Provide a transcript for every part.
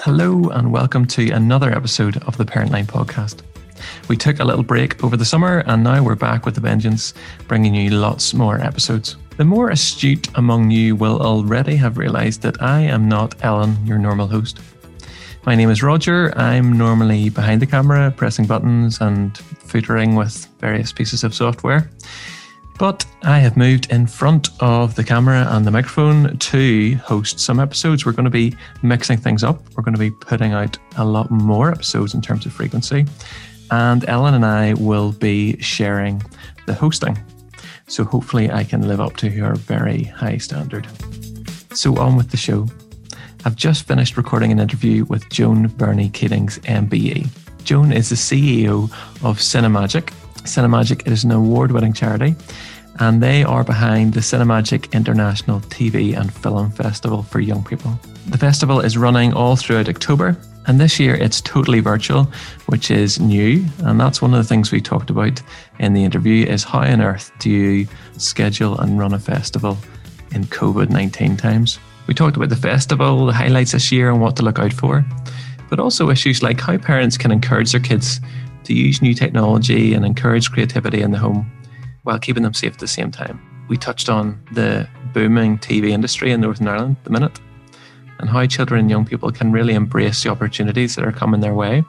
Hello, and welcome to another episode of the Parent Line podcast. We took a little break over the summer, and now we're back with a vengeance, bringing you lots more episodes. The more astute among you will already have realised that I am not Ellen, your normal host. My name is Roger. I'm normally behind the camera, pressing buttons and footering with various pieces of software. But I have moved in front of the camera and the microphone to host some episodes. We're going to be mixing things up. We're going to be putting out a lot more episodes in terms of frequency. And Ellen and I will be sharing the hosting. So hopefully I can live up to her very high standard. So on with the show. I've just finished recording an interview with Joan Burney Keatings, MBE. Joan is the CEO of Cinemagic. Cinemagic is an award winning charity and they are behind the Cinemagic International TV and Film Festival for young people. The festival is running all throughout October, and this year it's totally virtual, which is new, and that's one of the things we talked about in the interview is how on earth do you schedule and run a festival in COVID-19 times? We talked about the festival, the highlights this year and what to look out for, but also issues like how parents can encourage their kids to use new technology and encourage creativity in the home while keeping them safe at the same time. We touched on the booming TV industry in Northern Ireland at the minute and how children and young people can really embrace the opportunities that are coming their way,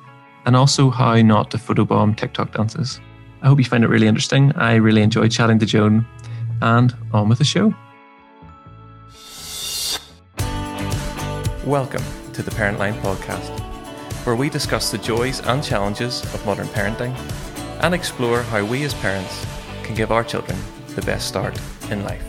and also how not to photobomb TikTok dances. I hope you find it really interesting. I really enjoyed chatting to Joan, and on with the show. Welcome to the Parent Line podcast, where we discuss the joys and challenges of modern parenting and explore how we as parents can give our children the best start in life.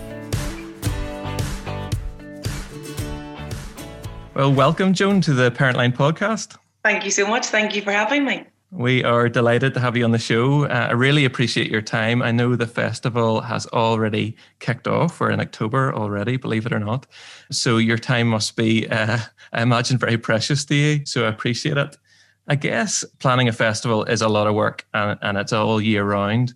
Well, welcome, Joan, to the Parent Line podcast. Thank you so much. Thank you for having me. We are delighted to have you on the show. Uh, I really appreciate your time. I know the festival has already kicked off. We're in October already, believe it or not. So your time must be, uh, I imagine, very precious to you. So I appreciate it. I guess planning a festival is a lot of work and, and it's all year round.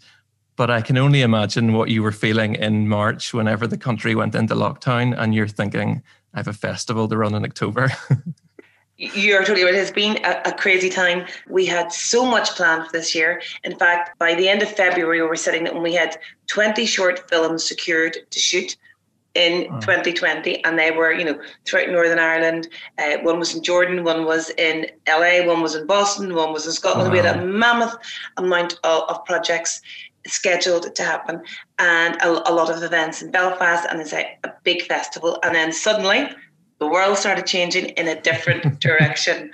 But I can only imagine what you were feeling in March whenever the country went into lockdown and you're thinking, I have a festival to run in October. You're totally right. It has been a, a, crazy time. We had so much planned for this year. In fact, by the end of February, we were sitting and we had 20 short films secured to shoot in oh. 2020, and they were, you know, throughout Northern Ireland. Uh, one was in Jordan, one was in LA, one was in Boston, one was in Scotland. Wow. We had a mammoth amount of, of projects scheduled to happen and a, a lot of events in Belfast and it's a, a big festival. And then suddenly the world started changing in a different direction.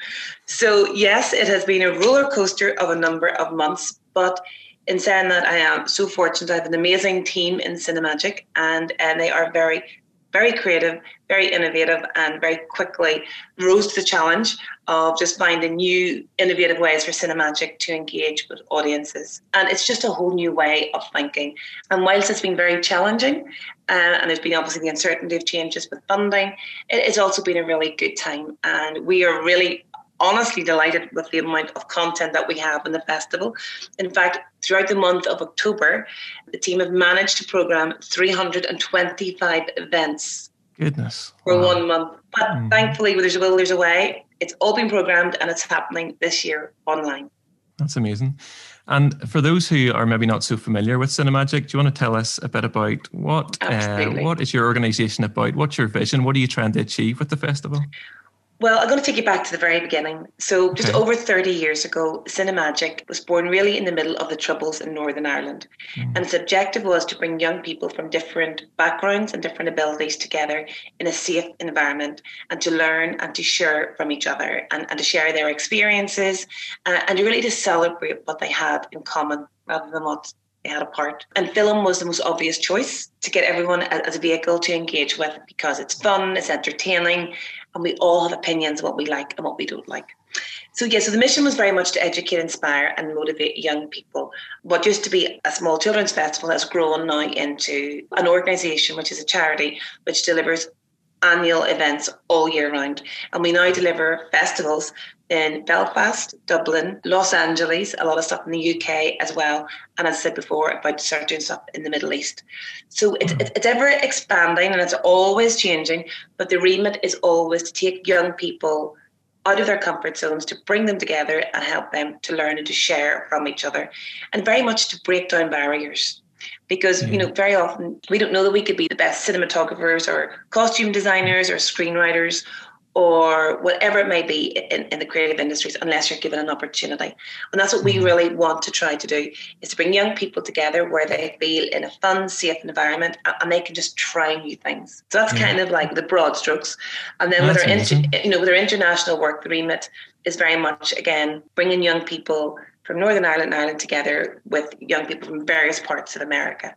So, yes, it has been a roller coaster of a number of months, but in saying that, I am so fortunate. I have an amazing team in Cinemagic, and, and they are very very creative, very innovative, and very quickly rose to the challenge of just finding new, innovative ways for Cinemagic to engage with audiences. And it's just a whole new way of thinking. And whilst it's been very challenging, uh, and there's been obviously the uncertainty of changes with funding, it has also been a really good time. And we are really honestly delighted with the amount of content that we have in the festival. In fact, throughout the month of October, the team have managed to program 325 events. Goodness. For wow. one month. But mm. thankfully, there's a will, there's a way. It's all been programmed and it's happening this year online. That's amazing. And for those who are maybe not so familiar with Cinemagic, do you want to tell us a bit about what uh, what is your organisation about? What's your vision? What are you trying to achieve with the festival? Well, I'm going to take you back to the very beginning. So, just okay. over 30 years ago, Cinemagic was born really in the middle of the Troubles in Northern Ireland. Mm. And its objective was to bring young people from different backgrounds and different abilities together in a safe environment and to learn and to share from each other and, and to share their experiences uh, and really to celebrate what they had in common rather than what had apart. And film was the most obvious choice to get everyone as a vehicle to engage with because it's fun, it's entertaining, and we all have opinions of what we like and what we don't like. So yeah, so the mission was very much to educate, inspire, and motivate young people. What used to be a small children's festival has grown now into an organisation which is a charity which delivers annual events all year round. And we now deliver festivals in Belfast, Dublin, Los Angeles, a lot of stuff in the UK as well. And as I said before, about to start doing stuff in the Middle East. So it's, mm. it's ever expanding and it's always changing. But the remit is always to take young people out of their comfort zones, to bring them together and help them to learn and to share from each other, and very much to break down barriers because you know very often we don't know that we could be the best cinematographers or costume designers or screenwriters or whatever it may be in, in the creative industries unless you're given an opportunity and that's what we mm-hmm. really want to try to do is to bring young people together where they feel in a fun safe environment and they can just try new things so that's yeah. kind of like the broad strokes and then with our inter, you know with our international work the remit is very much again bringing young people from Northern Ireland and Ireland together with young people from various parts of America.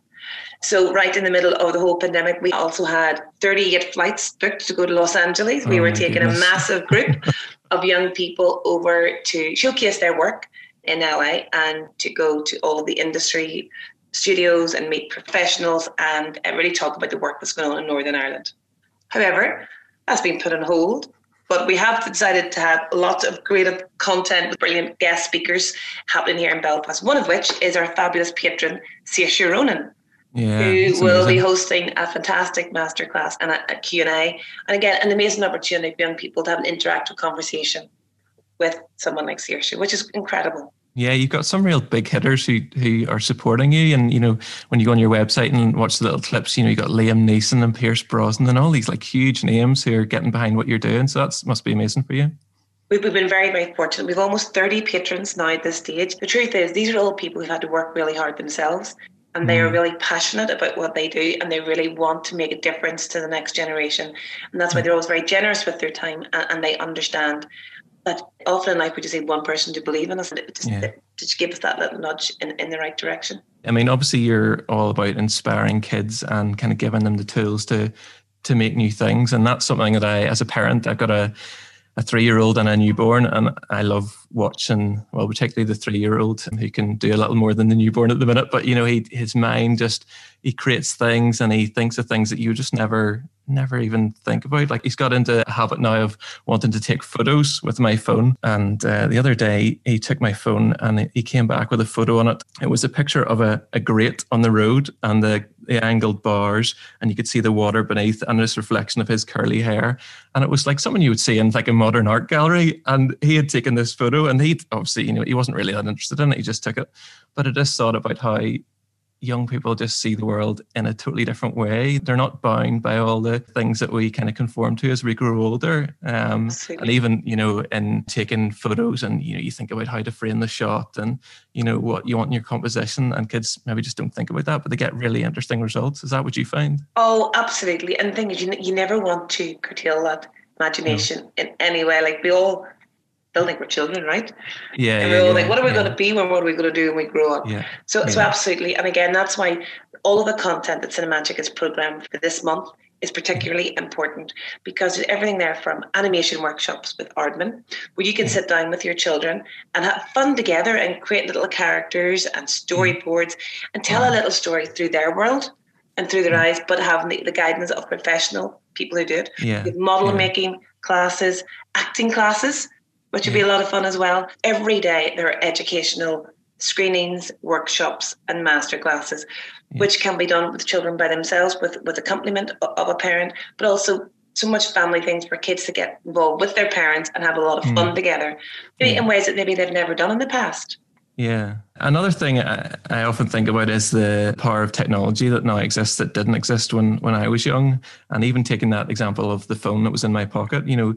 So, right in the middle of the whole pandemic, we also had 38 flights booked to go to Los Angeles. We oh were taking goodness. a massive group of young people over to showcase their work in LA and to go to all of the industry studios and meet professionals and uh, really talk about the work that's going on in Northern Ireland. However, that's been put on hold but we have decided to have lots of creative content with brilliant guest speakers happening here in Belfast, one of which is our fabulous patron, Saoirse Ronan. Yeah, who will amazing. be hosting a fantastic masterclass and a, a Q&A. And again, an amazing opportunity for young people to have an interactive conversation with someone like Saoirse, which is incredible. Yeah, you've got some real big hitters who who are supporting you, and you know when you go on your website and watch the little clips, you know you got Liam Neeson and Pierce Brosnan and all these like huge names who are getting behind what you're doing. So that must be amazing for you. We've been very, very fortunate. We've almost 30 patrons now at this stage. The truth is, these are all people who've had to work really hard themselves and they are mm. really passionate about what they do and they really want to make a difference to the next generation. And that's why they're always very generous with their time and, and they understand that often in life we just need one person to believe in us and just, yeah. just give us that little nudge in, in the right direction. I mean, obviously you're all about inspiring kids and kind of giving them the tools to to make new things. And that's something that I, as a parent, I've got a a three year old and a newborn. And I love watching, well, particularly the three year old who can do a little more than the newborn at the minute. But, you know, he, his mind just, he creates things and he thinks of things that you just never, never even think about. Like he's got into a habit now of wanting to take photos with my phone. And uh, the other day he took my phone and he came back with a photo on it. It was a picture of a, a grate on the road and the the angled bars and you could see the water beneath and this reflection of his curly hair. And it was like someone you would see in like a modern art gallery. And he had taken this photo and he obviously, you know, he wasn't really that interested in it. He just took it. But I just thought about how young people just see the world in a totally different way. They're not bound by all the things that we kind of conform to as we grow older. Um, and even, you know, in taking photos and, you know, you think about how to frame the shot and, you know, what you want in your composition. And kids maybe just don't think about that, but they get really interesting results. Is that what you find? Oh, absolutely. And the thing is, you, you never want to curtail that imagination no. in any way. Like we all think we're children, right? Yeah. And we're yeah, all yeah, like, what are we yeah. going to be when what are we going to do when we grow up? Yeah. So, so absolutely. And again, that's why all of the content that Cinemagic has programmed for this month is particularly important because there's everything there from animation workshops with Aardman, where you can sit down with your children and have fun together and create little characters and storyboards and tell a little story through their world and through their eyes, but having the, the guidance of professional people who do it. Yeah. model making classes, acting classes which would be a lot of fun as well. Every day there are educational screenings, workshops, and masterclasses, yeah. which can be done with children by themselves with, with accompaniment of a parent, but also so much family things for kids to get involved with their parents and have a lot of fun mm. together yeah. in ways that maybe they've never done in the past. Yeah. Another thing I, I, often think about is the power of technology that now exists that didn't exist when, when I was young. And even taking that example of the phone that was in my pocket, you know,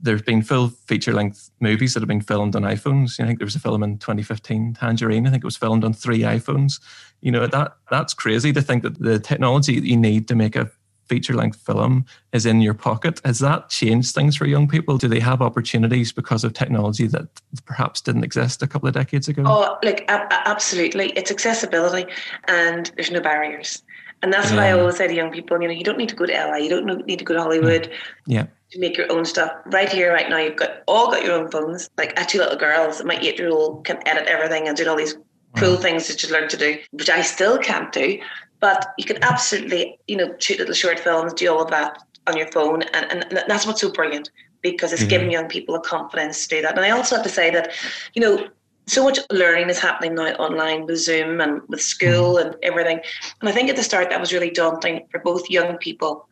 there's been full feature length movies that have been filmed on iPhones. I think there was a film in 2015, Tangerine. I think it was filmed on three iPhones. You know that that's crazy to think that the technology that you need to make a feature length film is in your pocket. Has that changed things for young people? Do they have opportunities because of technology that perhaps didn't exist a couple of decades ago? Oh, like absolutely. It's accessibility, and there's no barriers. And that's yeah. what I always say to young people. You know, you don't need to go to LA. You don't need to go to Hollywood. Yeah to make your own stuff. Right here, right now, you've got all got your own phones. Like I two little girls, my eight year old can edit everything and do all these cool wow. things that you learn to do, which I still can't do. But you can absolutely, you know, shoot little short films, do all of that on your phone. And, and that's what's so brilliant because it's mm-hmm. giving young people a confidence to do that. And I also have to say that, you know, so much learning is happening now online with Zoom and with school mm-hmm. and everything. And I think at the start that was really daunting for both young people,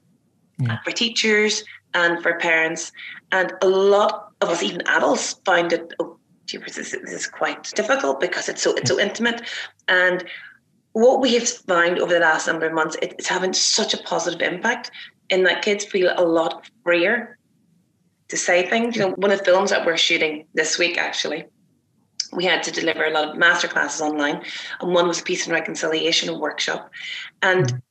yeah. for teachers, and for parents. And a lot of us, even adults, find it. Oh, this, this is quite difficult because it's so it's so intimate. And what we have found over the last number of months, it's having such a positive impact in that kids feel a lot freer to say things. You know, one of the films that we're shooting this week actually we had to deliver a lot of master classes online, and one was peace and reconciliation workshop. And.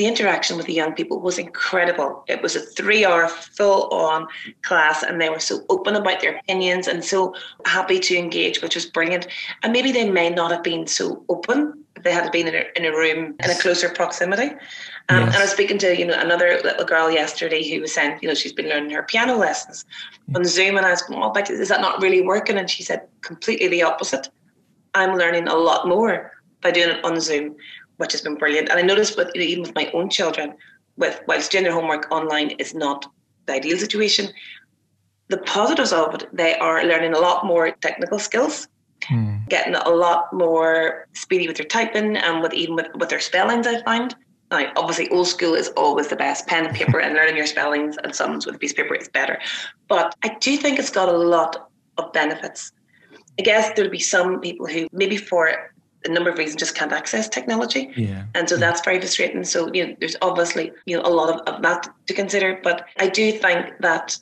The interaction with the young people was incredible. It was a three hour full on class, and they were so open about their opinions and so happy to engage, which was brilliant. And maybe they may not have been so open if they had been in a, in a room in a closer proximity. Um, yes. And I was speaking to you know another little girl yesterday who was saying you know she's been learning her piano lessons on Zoom, and I was going, "Oh, but is that not really working?" And she said completely the opposite. I'm learning a lot more by doing it on Zoom, which has been brilliant. And I noticed with you know, even with my own children, with whilst doing their homework online is not the ideal situation. The positives of it, they are learning a lot more technical skills. Hmm. Getting a lot more speedy with their typing and with even with, with their spellings, I find. Now, obviously, old school is always the best. Pen and paper and learning your spellings and sums with a piece of paper is better. But I do think it's got a lot of benefits. I guess there'll be some people who maybe for a number of reasons just can't access technology. Yeah. And so yeah. that's very frustrating. So, you know, there's obviously, you know, a lot of, of that to consider. But I do think that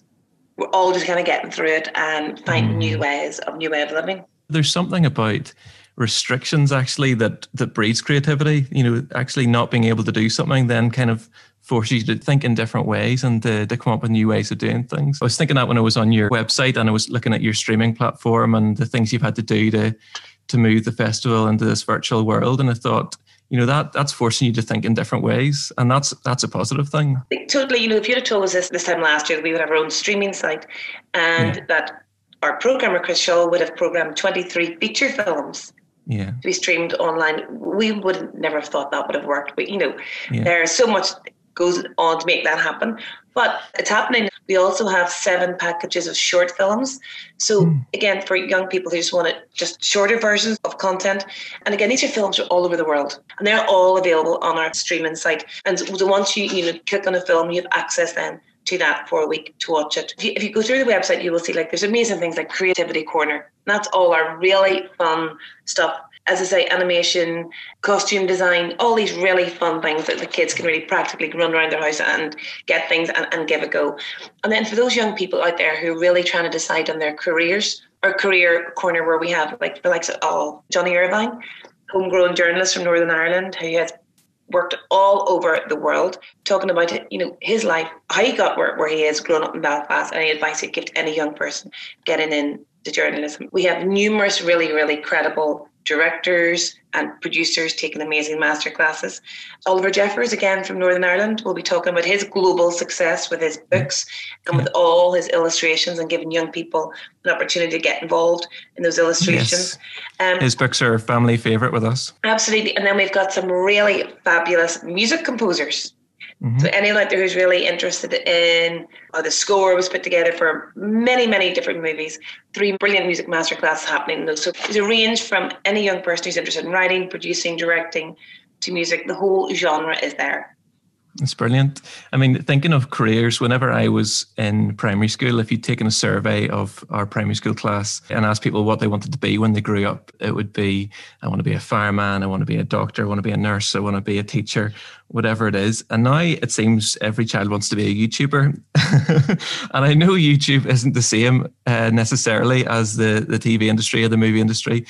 we're all just kind of getting through it and finding mm. new ways of new way of living. There's something about restrictions actually that that breeds creativity you know actually not being able to do something then kind of forces you to think in different ways and to, to come up with new ways of doing things i was thinking that when i was on your website and i was looking at your streaming platform and the things you've had to do to to move the festival into this virtual world and i thought you know that that's forcing you to think in different ways and that's that's a positive thing totally you know if you'd have told us this this time last year that we would have our own streaming site and yeah. that our programmer chris shaw would have programmed 23 feature films yeah. to be streamed online. We would never have thought that would have worked. But you know, yeah. there's so much goes on to make that happen. But it's happening. We also have seven packages of short films. So mm. again, for young people who just want it, just shorter versions of content. And again, these are films from all over the world, and they're all available on our streaming site. And so once you you know click on a film, you have access then to that for a week to watch it. If you, if you, go through the website, you will see like there's amazing things like Creativity Corner. That's all our really fun stuff. As I say, animation, costume design, all these really fun things that the kids can really practically run around their house and get things and, and give a go. And then for those young people out there who are really trying to decide on their careers, our career corner where we have like the likes of oh, Johnny Irvine, homegrown journalist from Northern Ireland who has worked all over the world, talking about you know his life, how he got where, where he is, growing up in Belfast, and any advice he'd give to any young person getting into journalism. We have numerous really, really credible directors and producers taking amazing masterclasses. Oliver Jeffers, again from Northern Ireland, will be talking about his global success with his books and with all his illustrations and giving young people an opportunity to get involved in those illustrations. Yes. Um, his books are a family favourite with us. Absolutely. And then we've got some really fabulous music composers Mm-hmm. So out there who's really interested in uh, the score was put together for many, many different movies. Three brilliant music masterclasses happening. So there's a range from any young person who's interested in writing, producing, directing to music. The whole genre is there. It's brilliant. I mean, thinking of careers, whenever I was in primary school, if you'd taken a survey of our primary school class and asked people what they wanted to be when they grew up, it would be I want to be a fireman, I want to be a doctor, I want to be a nurse, I want to be a teacher, whatever it is. And now it seems every child wants to be a YouTuber. and I know YouTube isn't the same uh, necessarily as the, the TV industry or the movie industry,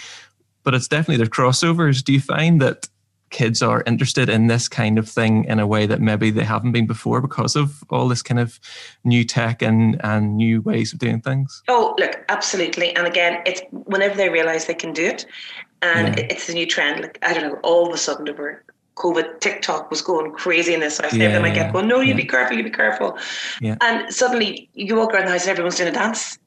but it's definitely their crossovers. Do you find that kids are interested in this kind of thing in a way that maybe they haven't been before because of all this kind of new tech and, and new ways of doing things? Oh, look, absolutely. And again, it's whenever they realize they can do it, and yeah. it's a new trend. Like I don't know, all of a sudden over COVID, TikTok was going crazy in this house. Yeah, everyone yeah, kept going, "No, you yeah. be careful, you be careful." Yeah. And suddenly you walk around the house and everyone's doing a dance.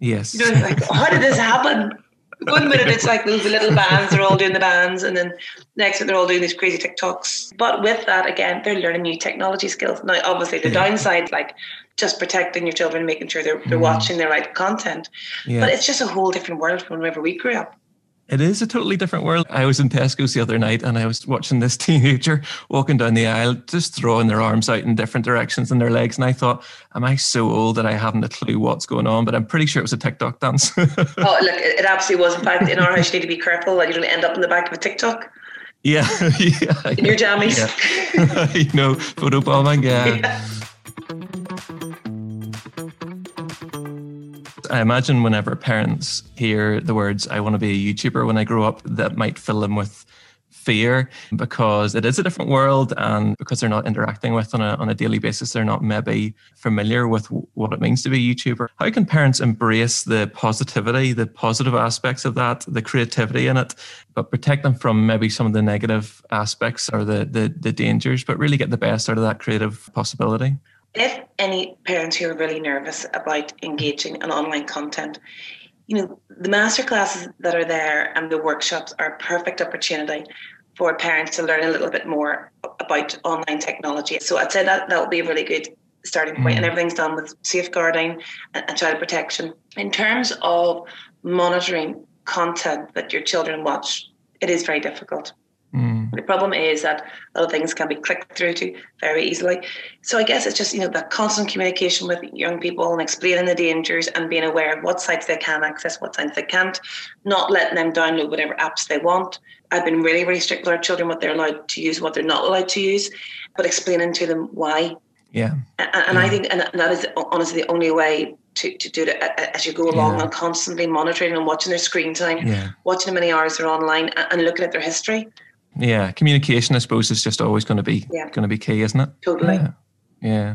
Yes. You know, like, how did this happen? One minute it's like those little bands, they're all doing the bands, and then next they're all doing these crazy TikToks. But with that, again, they're learning new technology skills. Now, obviously, the yeah. downside, like just protecting your children, making sure they're, they're mm. watching the right content. Yeah. But it's just a whole different world from whenever we grew up. It is a totally different world. I was in Tesco's the other night and I was watching this teenager walking down the aisle, just throwing their arms out in different directions and their legs. And I thought, am I so old that I haven't a clue what's going on? But I'm pretty sure it was a TikTok dance. oh, look, it absolutely was. In fact, in our house, you need to be careful that you don't end up in the back of a TikTok. Yeah. yeah in your jammies. Yeah. you know, photo bombing. yeah. yeah. I imagine whenever parents hear the words, I want to be a YouTuber when I grow up, that might fill them with fear because it is a different world and because they're not interacting with on a, on a daily basis they're not maybe familiar with what it means to be a youtuber. How can parents embrace the positivity the positive aspects of that the creativity in it but protect them from maybe some of the negative aspects or the the, the dangers but really get the best out of that creative possibility if any parents who are really nervous about engaging in online content, you know, the masterclasses that are there and the workshops are a perfect opportunity for parents to learn a little bit more about online technology. So I'd say that that would be a really good starting point, mm. and everything's done with safeguarding and, and child protection. In terms of monitoring content that your children watch, it is very difficult. The problem is that of things can be clicked through to very easily. So I guess it's just, you know, that constant communication with young people and explaining the dangers and being aware of what sites they can access, what sites they can't, not letting them download whatever apps they want. I've been really, really strict with our children what they're allowed to use, what they're not allowed to use, but explaining to them why. Yeah. And, and yeah. I think and that is honestly the only way to, to do it as you go along yeah. and constantly monitoring and watching their screen time, yeah. watching how many hours they're online and looking at their history. Yeah, communication, I suppose, is just always going to be yeah. going to be key, isn't it? Totally. Yeah. yeah.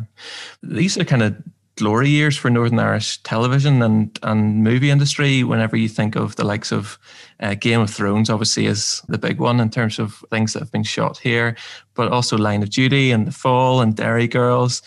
These are kind of glory years for Northern Irish television and and movie industry. Whenever you think of the likes of uh, Game of Thrones, obviously is the big one in terms of things that have been shot here, but also Line of Duty and The Fall and Derry Girls.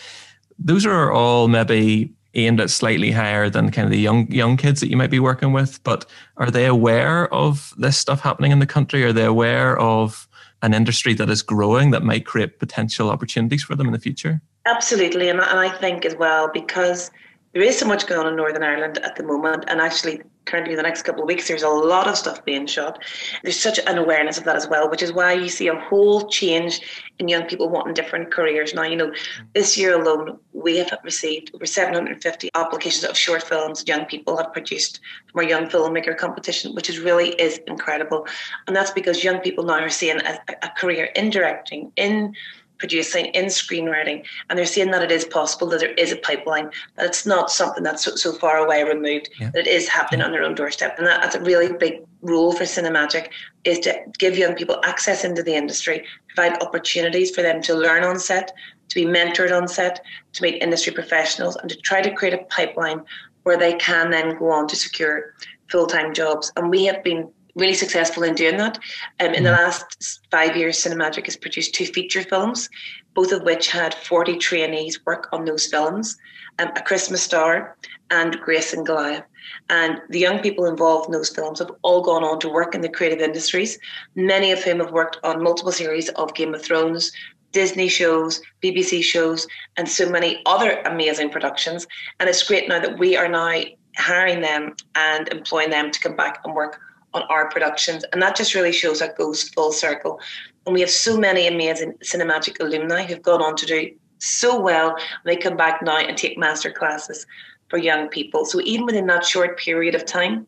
Those are all maybe aimed at slightly higher than kind of the young young kids that you might be working with. But are they aware of this stuff happening in the country? Are they aware of an industry that is growing that might create potential opportunities for them in the future? Absolutely, and I think as well because there is so much going on in Northern Ireland at the moment, and actually, currently, in the next couple of weeks, there's a lot of stuff being shot. There's such an awareness of that as well, which is why you see a whole change in young people wanting different careers. Now, you know, this year alone, we have received over 750 applications of short films young people have produced from our Young Filmmaker competition, which is really is incredible. And that's because young people now are seeing a, a career in directing, in producing in screenwriting and they're seeing that it is possible that there is a pipeline that it's not something that's so, so far away removed yeah. that it is happening yeah. on their own doorstep and that, that's a really big role for cinemagic is to give young people access into the industry provide opportunities for them to learn on set to be mentored on set to meet industry professionals and to try to create a pipeline where they can then go on to secure full-time jobs and we have been really successful in doing that. Um, in the mm. last five years, Cinemagic has produced two feature films, both of which had 40 trainees work on those films um, A Christmas Star and Grace and Goliath. And the young people involved in those films have all gone on to work in the creative industries, many of whom have worked on multiple series of Game of Thrones, Disney shows, BBC shows, and so many other amazing productions. And it's great now that we are now hiring them and employing them to come back and work on our productions. And that just really shows that goes full circle. And we have so many amazing Cinemagic alumni who've gone on to do so well. And they come back now and take master classes for young people. So even within that short period of time,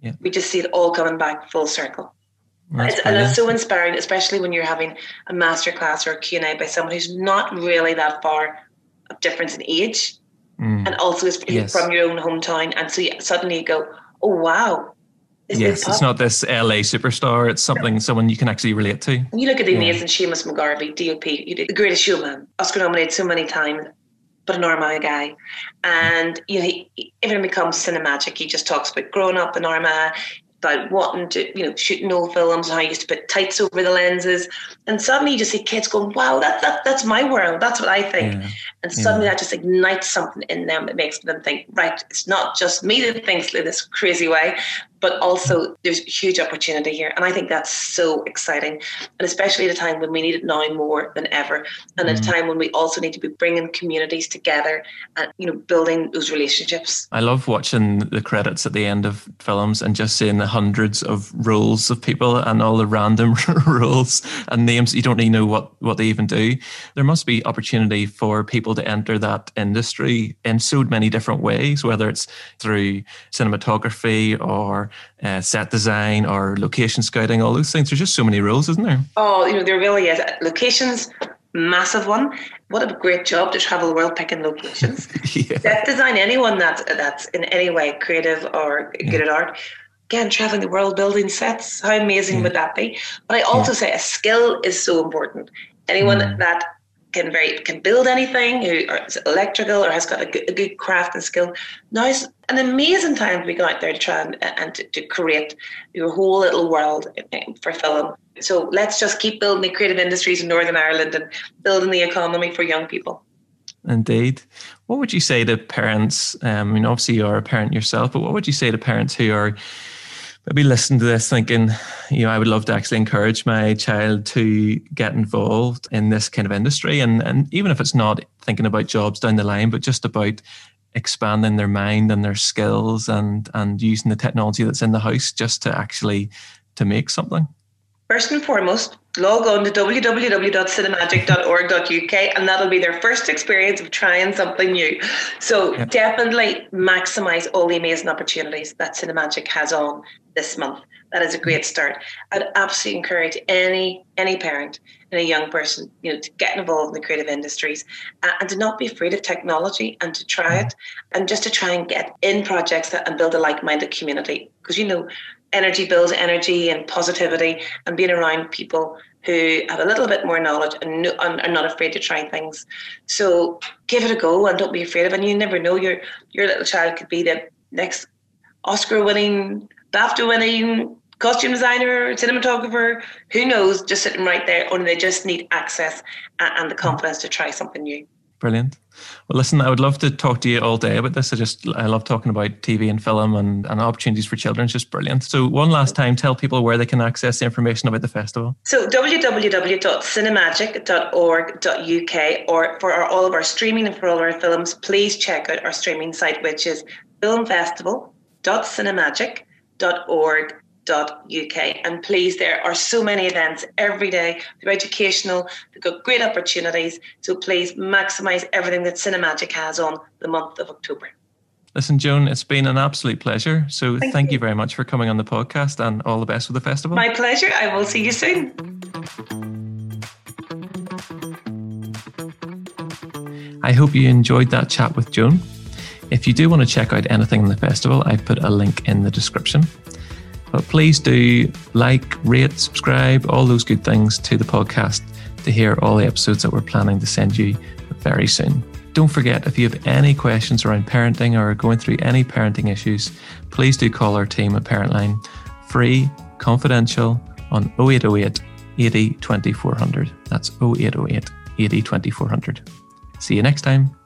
yeah. we just see it all coming back full circle. It's, and it's so inspiring, especially when you're having a master class or a Q&A by someone who's not really that far of difference in age mm. and also is yes. from your own hometown. And so you, suddenly you go, oh, wow, yes, it's not this LA superstar. It's something no. someone you can actually relate to. You look at the yeah. amazing Seamus McGarvey, DOP, you did the greatest showman, Oscar nominated so many times, but an Armagh guy. And you know, he, everything becomes cinematic. He just talks about growing up in Armagh about wanting to, you know, shooting old films and how I used to put tights over the lenses. And suddenly you just see kids going, wow, that, that that's my world. That's what I think. Yeah. And suddenly yeah. that just ignites something in them that makes them think, right, it's not just me that thinks in this crazy way. But also there's huge opportunity here. And I think that's so exciting. And especially at a time when we need it now more than ever. And mm. at a mm. time when we also need to be bringing communities together and, you know, building those relationships. I love watching the credits at the end of films and just seeing the hundreds of roles of people and all the random roles and names. You don't even know what, what they even do. There must be opportunity for people to enter that industry in so many different ways, whether it's through cinematography or uh, set design or location scouting, all those things. There's just so many roles, isn't there? Oh, you know, there really is. Locations, massive one. What a great job to travel the world picking locations. yeah. Set design, anyone that's, that's in any way creative or good yeah. at art. Again, traveling the world building sets, how amazing yeah. would that be? But I also say a skill is so important. Anyone mm. that can very can build anything, who is electrical or has got a good, a good craft and skill. Now it's an amazing time to be going out there to try and, and to, to create your whole little world for film. So let's just keep building the creative industries in Northern Ireland and building the economy for young people. Indeed. What would you say to parents? Um, I mean, obviously you're a parent yourself, but what would you say to parents who are maybe listening to this thinking, you know, I would love to actually encourage my child to get involved in this kind of industry. And, and even if it's not thinking about jobs down the line, but just about expanding their mind and their skills and, and using the technology that's in the house just to actually to make something. First and foremost, log on to www.cinemagic.org.uk and that'll be their first experience of trying something new. So yep. definitely maximize all the amazing opportunities that Cinemagic has on this month. That is a great start. I'd absolutely encourage any any parent and a young person, you know, to get involved in the creative industries uh, and to not be afraid of technology and to try it and just to try and get in projects that, and build a like-minded community. Because you know, energy builds energy and positivity and being around people who have a little bit more knowledge and are not afraid to try things. So give it a go and don't be afraid of it. And you never know your your little child could be the next Oscar winning, BAFTA winning costume designer, cinematographer, who knows, just sitting right there, only they just need access and the hmm. confidence to try something new. Brilliant. Well, listen, I would love to talk to you all day about this. I just, I love talking about TV and film and, and opportunities for children. It's just brilliant. So, one last time, tell people where they can access the information about the festival. So, www.cinemagic.org.uk, or for our, all of our streaming and for all of our films, please check out our streaming site, which is filmfestival.cinemagic.org uk. And please, there are so many events every day. They're educational, they've got great opportunities. So please maximise everything that Cinemagic has on the month of October. Listen, Joan, it's been an absolute pleasure. So thank, thank you. you very much for coming on the podcast and all the best with the festival. My pleasure. I will see you soon. I hope you enjoyed that chat with Joan. If you do want to check out anything in the festival, I've put a link in the description. But please do like, rate, subscribe, all those good things to the podcast to hear all the episodes that we're planning to send you very soon. Don't forget, if you have any questions around parenting or going through any parenting issues, please do call our team at Parentline free, confidential on 0808 80 2400. That's 0808 80 2400. See you next time.